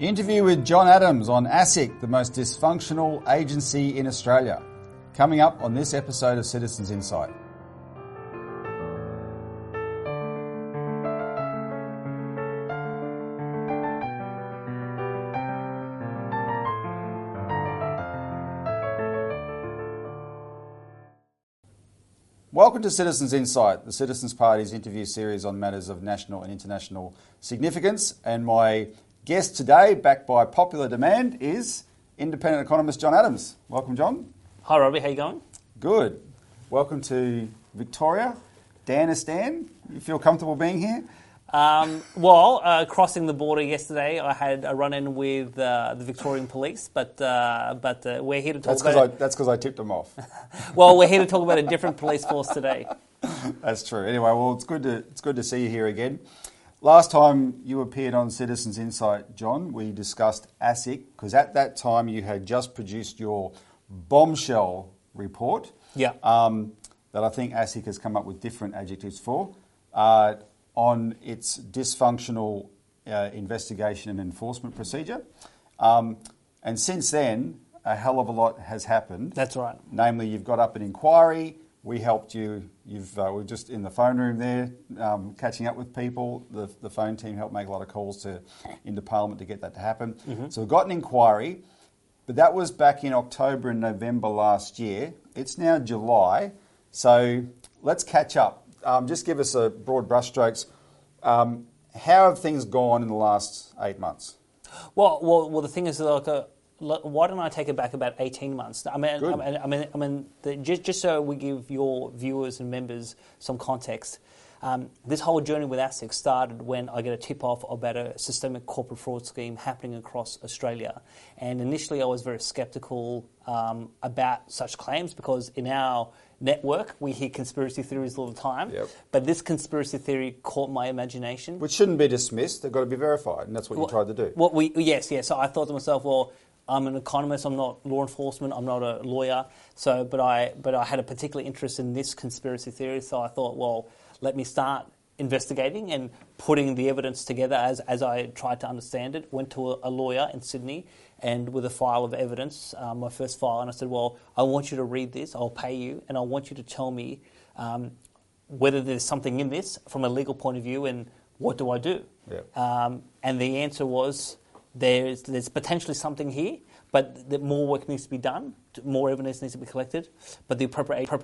Interview with John Adams on ASIC, the most dysfunctional agency in Australia. Coming up on this episode of Citizens Insight. Welcome to Citizens Insight, the Citizens Party's interview series on matters of national and international significance. And my guest today, backed by popular demand, is independent economist John Adams. Welcome, John. Hi, Robbie. How you going? Good. Welcome to Victoria. Danistan, you feel comfortable being here? Um, well, uh, crossing the border yesterday, I had a run-in with uh, the Victorian Police, but uh, but uh, we're here to talk That's because about. I, that's 'cause I tipped them off. well, we're here to talk about a different police force today. That's true. Anyway, well, it's good to it's good to see you here again. Last time you appeared on Citizens Insight, John, we discussed ASIC because at that time you had just produced your bombshell report. Yeah. Um, that I think ASIC has come up with different adjectives for uh, on its dysfunctional uh, investigation and enforcement procedure. Um, and since then, a hell of a lot has happened. That's right. Namely, you've got up an inquiry. We helped you. You've uh, we're just in the phone room there, um, catching up with people. The, the phone team helped make a lot of calls to into Parliament to get that to happen. So we've got an inquiry, but that was back in October and November last year. It's now July, so let's catch up. Um, just give us a broad brushstrokes. Um, how have things gone in the last eight months? Well, well, well. The thing is, like, uh, why don't I take it back about eighteen months? I mean, Good. I mean, I mean, I mean the, just just so we give your viewers and members some context. Um, this whole journey with ASIC started when I get a tip off about a systemic corporate fraud scheme happening across Australia. And initially, I was very skeptical um, about such claims because in our network, we hear conspiracy theories all the time. Yep. But this conspiracy theory caught my imagination. Which shouldn't be dismissed. They've got to be verified, and that's what you tried to do. What we yes, yes. So I thought to myself, well, I'm an economist. I'm not law enforcement. I'm not a lawyer. So, but I but I had a particular interest in this conspiracy theory. So I thought, well, let me start investigating and putting the evidence together as as I tried to understand it. Went to a, a lawyer in Sydney and with a file of evidence, um, my first file, and I said, well, I want you to read this. I'll pay you, and I want you to tell me. Um, whether there's something in this from a legal point of view and what do I do? Yeah. Um, and the answer was there's, there's potentially something here, but more work needs to be done, more evidence needs to be collected, but the appropriate, appropriate